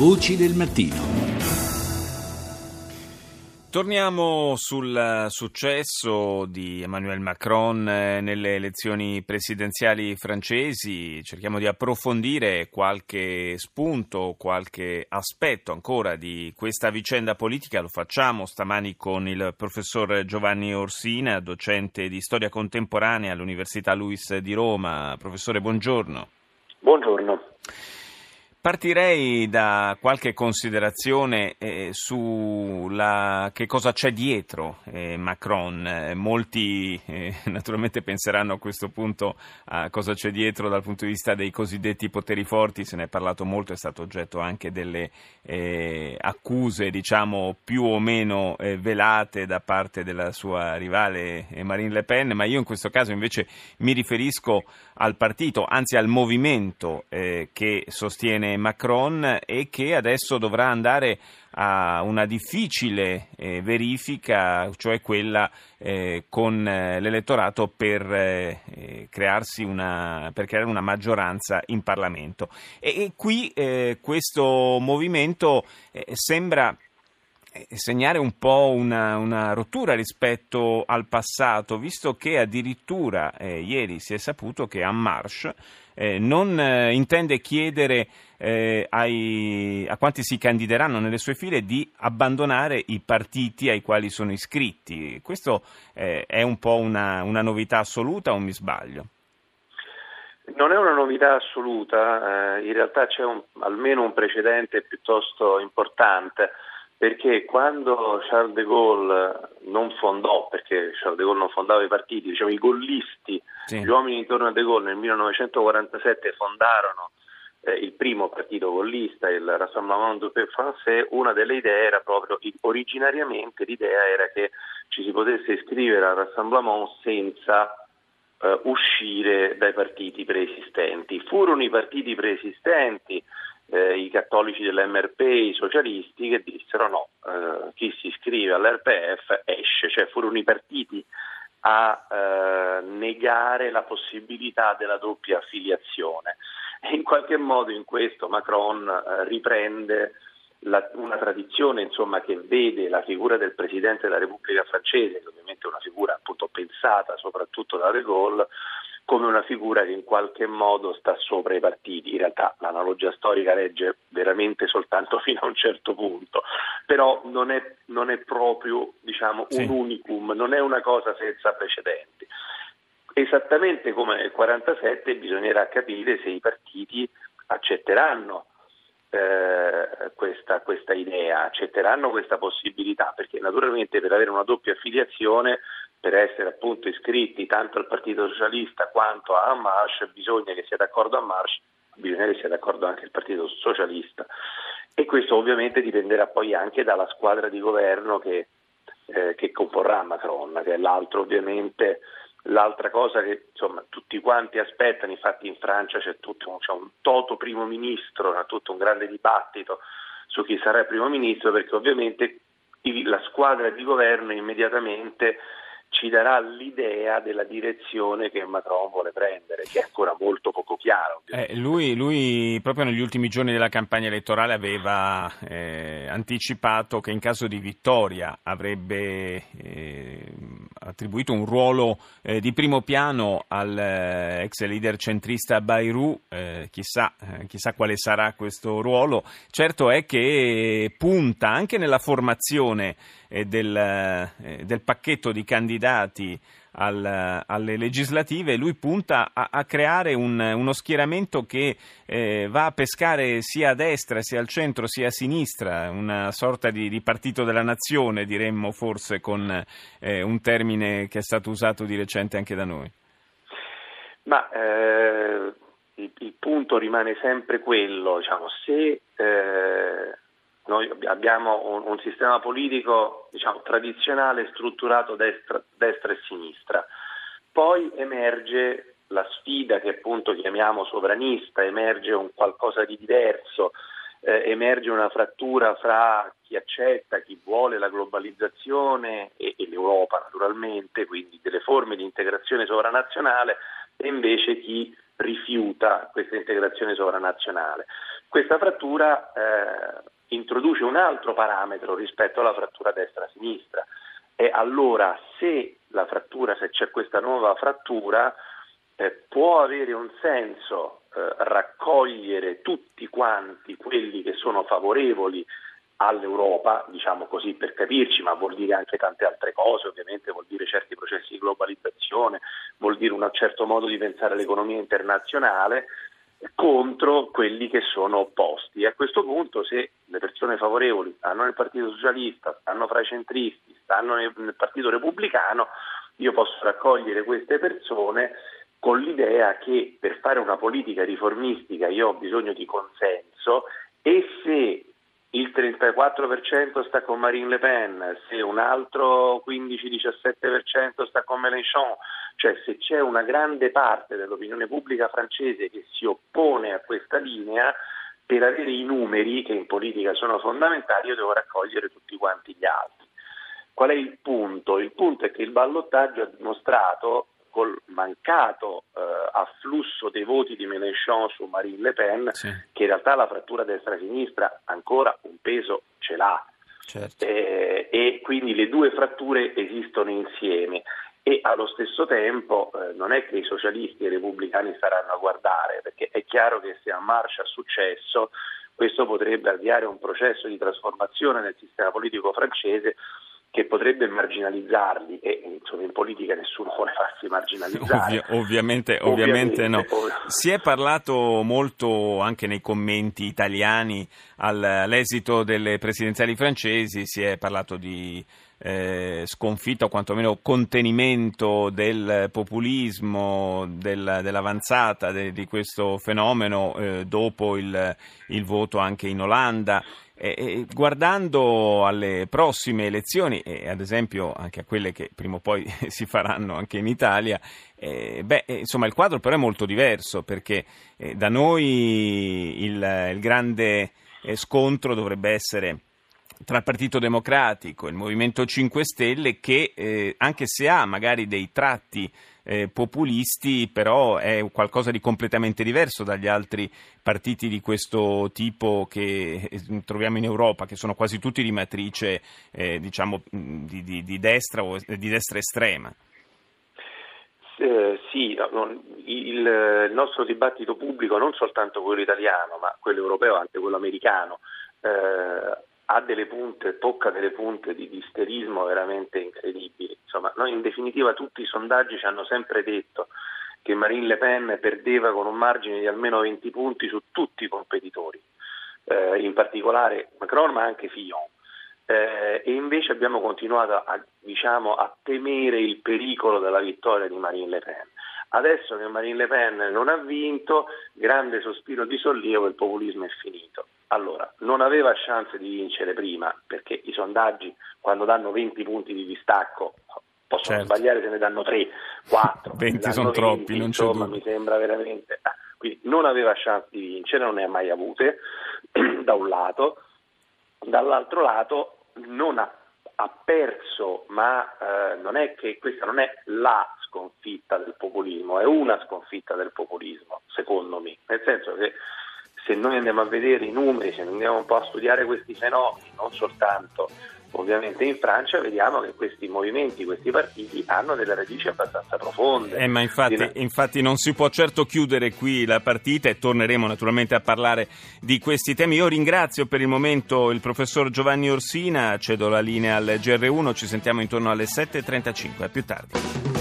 Voci del mattino. Torniamo sul successo di Emmanuel Macron eh, nelle elezioni presidenziali francesi, cerchiamo di approfondire qualche spunto, qualche aspetto ancora di questa vicenda politica, lo facciamo stamani con il professor Giovanni Orsina, docente di storia contemporanea all'Università Luis di Roma. Professore, buongiorno. Buongiorno. Partirei da qualche considerazione eh, su che cosa c'è dietro eh, Macron. Eh, molti eh, naturalmente penseranno a questo punto a cosa c'è dietro dal punto di vista dei cosiddetti poteri forti, se ne è parlato molto, è stato oggetto anche delle eh, accuse diciamo più o meno eh, velate da parte della sua rivale Marine Le Pen, ma io in questo caso invece mi riferisco al partito, anzi al movimento che sostiene Macron e che adesso dovrà andare a una difficile eh, verifica, cioè quella eh, con eh, l'elettorato per, eh, eh, crearsi una, per creare una maggioranza in Parlamento. E, e qui eh, questo movimento sembra segnare un po' una, una, rottura rispetto al passato, visto che addirittura ieri si è saputo che En Marche eh, non eh, intende chiedere eh, ai, a quanti si candideranno nelle sue file di abbandonare i partiti ai quali sono iscritti. Questo eh, è un po' una, una novità assoluta o mi sbaglio? Non è una novità assoluta, eh, in realtà c'è un, almeno un precedente piuttosto importante perché quando Charles de Gaulle non fondò, perché Charles de Gaulle non fondava i partiti, diciamo i gollisti, sì. gli uomini intorno a de Gaulle nel 1947 fondarono eh, il primo partito gollista, il Rassemblement du Peuple Français, una delle idee era proprio, originariamente l'idea era che ci si potesse iscrivere al Rassemblement senza eh, uscire dai partiti preesistenti. Furono i partiti preesistenti eh, i cattolici dell'MRP, i socialisti, che dissero no, eh, chi si iscrive all'RPF esce, cioè furono i partiti a eh, negare la possibilità della doppia affiliazione. E in qualche modo in questo Macron eh, riprende la, una tradizione insomma, che vede la figura del Presidente della Repubblica francese, che ovviamente è una figura appunto pensata soprattutto da De Gaulle, come una figura che in qualche modo sta sopra i partiti. In realtà l'analogia storica regge veramente soltanto fino a un certo punto, però non è, non è proprio diciamo, sì. un unicum, non è una cosa senza precedenti. Esattamente come nel 1947 bisognerà capire se i partiti accetteranno eh, questa, questa, idea, accetteranno questa possibilità, perché naturalmente per avere una doppia affiliazione per essere appunto iscritti tanto al Partito Socialista quanto a Marsh bisogna che sia d'accordo a Marsh, bisogna che sia d'accordo anche il Partito Socialista. E questo ovviamente dipenderà poi anche dalla squadra di governo che, eh, che comporrà Macron, che è l'altro ovviamente L'altra cosa che insomma, tutti quanti aspettano, infatti in Francia c'è tutto c'è un toto primo ministro, c'è tutto un grande dibattito su chi sarà il primo ministro, perché ovviamente la squadra di governo immediatamente ci darà l'idea della direzione che Macron vuole prendere, che è ancora molto poco chiaro. Eh, lui, lui, proprio negli ultimi giorni della campagna elettorale aveva eh, anticipato che in caso di vittoria avrebbe eh, attribuito un ruolo eh, di primo piano all'ex leader centrista Bayrou, eh, chissà, eh, chissà quale sarà questo ruolo. Certo è che punta anche nella formazione del, del pacchetto di candidati al, alle legislative, lui punta a, a creare un, uno schieramento che eh, va a pescare sia a destra, sia al centro, sia a sinistra, una sorta di, di partito della nazione, diremmo forse con eh, un termine che è stato usato di recente anche da noi. Ma eh, il, il, punto rimane sempre quello, diciamo, se eh, noi abbiamo un, un sistema politico diciamo, tradizionale strutturato destra, destra, e sinistra. Poi emerge la sfida che appunto chiamiamo sovranista, emerge un qualcosa di diverso, eh, emerge una frattura fra chi accetta, chi vuole la globalizzazione e, e l'Europa naturalmente, quindi delle forme di integrazione sovranazionale, e invece chi rifiuta questa integrazione sovranazionale. Questa frattura eh, introduce un altro parametro rispetto alla frattura destra-sinistra e allora se la frattura, se c'è questa nuova frattura, eh, può avere un senso eh, raccogliere tutti quanti quelli che sono favorevoli all'Europa, diciamo così per capirci, ma vuol dire anche tante altre cose, ovviamente vuol dire certi processi di globalizzazione, vuol dire un certo modo di pensare l'economia internazionale contro quelli che sono opposti. A questo punto se le persone favorevoli stanno nel Partito Socialista, stanno fra i centristi, stanno nel Partito Repubblicano, io posso raccogliere queste persone con l'idea che per fare una politica riformistica io ho bisogno di consenso e se il 34% sta con Marine Le Pen, se un altro 15-17% sta con Mélenchon, cioè se c'è una grande parte dell'opinione pubblica francese che si oppone a questa linea, per avere i numeri che in politica sono fondamentali io devo raccogliere tutti quanti gli altri. Qual è il punto? Il punto è che il ballottaggio ha dimostrato col mancato eh, afflusso dei voti di Mélenchon su Marine Le Pen, sì. che in realtà la frattura destra-sinistra ancora un peso ce l'ha. Certo. Eh, e quindi le due fratture esistono insieme e allo stesso tempo eh, non è che i socialisti e i repubblicani staranno a guardare, perché è chiaro che se a Marcia ha successo questo potrebbe avviare un processo di trasformazione nel sistema politico francese che potrebbe marginalizzarli e in politica nessuno vuole farsi marginalizzare. Ovvio, ovviamente, ovviamente, ovviamente, no. Si è parlato molto anche nei commenti italiani all'esito delle presidenziali francesi, si è parlato di eh, sconfitta o quantomeno contenimento del populismo, del, dell'avanzata de, di questo fenomeno eh, dopo il, il voto anche in Olanda. E, guardando alle prossime elezioni, e ad esempio anche a quelle che prima o poi si faranno anche in Italia, eh, beh, eh, insomma il quadro però è molto diverso perché eh, da noi il, il grande eh, scontro dovrebbe essere tra Partito Democratico e il Movimento 5 Stelle che eh, anche se ha magari dei tratti eh, populisti, però è qualcosa di completamente diverso dagli altri partiti di questo tipo che eh, troviamo in Europa, che sono quasi tutti di matrice eh, diciamo, di, di, di, destra o di destra estrema. Eh, sì, il, il, nostro dibattito pubblico, non soltanto quello italiano, ma quello europeo, anche quello americano, eh, ha delle punte, tocca delle punte di, isterismo veramente incredibili. Insomma, noi in definitiva tutti i sondaggi ci hanno sempre detto che Marine Le Pen perdeva con un margine di almeno 20 punti su tutti i competitori, eh, in particolare Macron ma anche Fillon. Eh, e invece abbiamo continuato a, diciamo, a temere il pericolo della vittoria di Marine Le Pen. Adesso che Marine Le Pen non ha vinto, grande sospiro di sollievo, il populismo è finito. Allora, non aveva chance di vincere prima, perché i sondaggi quando danno 20 punti di distacco possono certo. sbagliare se ne danno 3, 4. 20 sono 20, troppi, non c'è insomma, mi sembra veramente... Ah, quindi non aveva chance di vincere, non ne ha mai avute, da un lato. Dall'altro lato non ha, ha perso, ma eh, non è che questa non è la sconfitta del populismo, è una sconfitta del populismo, secondo me, nel senso che se noi andiamo a vedere i numeri, se andiamo un po' a studiare questi fenomeni, non soltanto ovviamente in Francia, vediamo che questi movimenti, questi partiti hanno delle radici abbastanza profonde. Eh, ma infatti, infatti, non si può certo chiudere qui la partita e torneremo naturalmente a parlare di questi temi. Io ringrazio per il momento il professor Giovanni Orsina, cedo la linea al GR1, ci sentiamo intorno alle 7.35, a più tardi.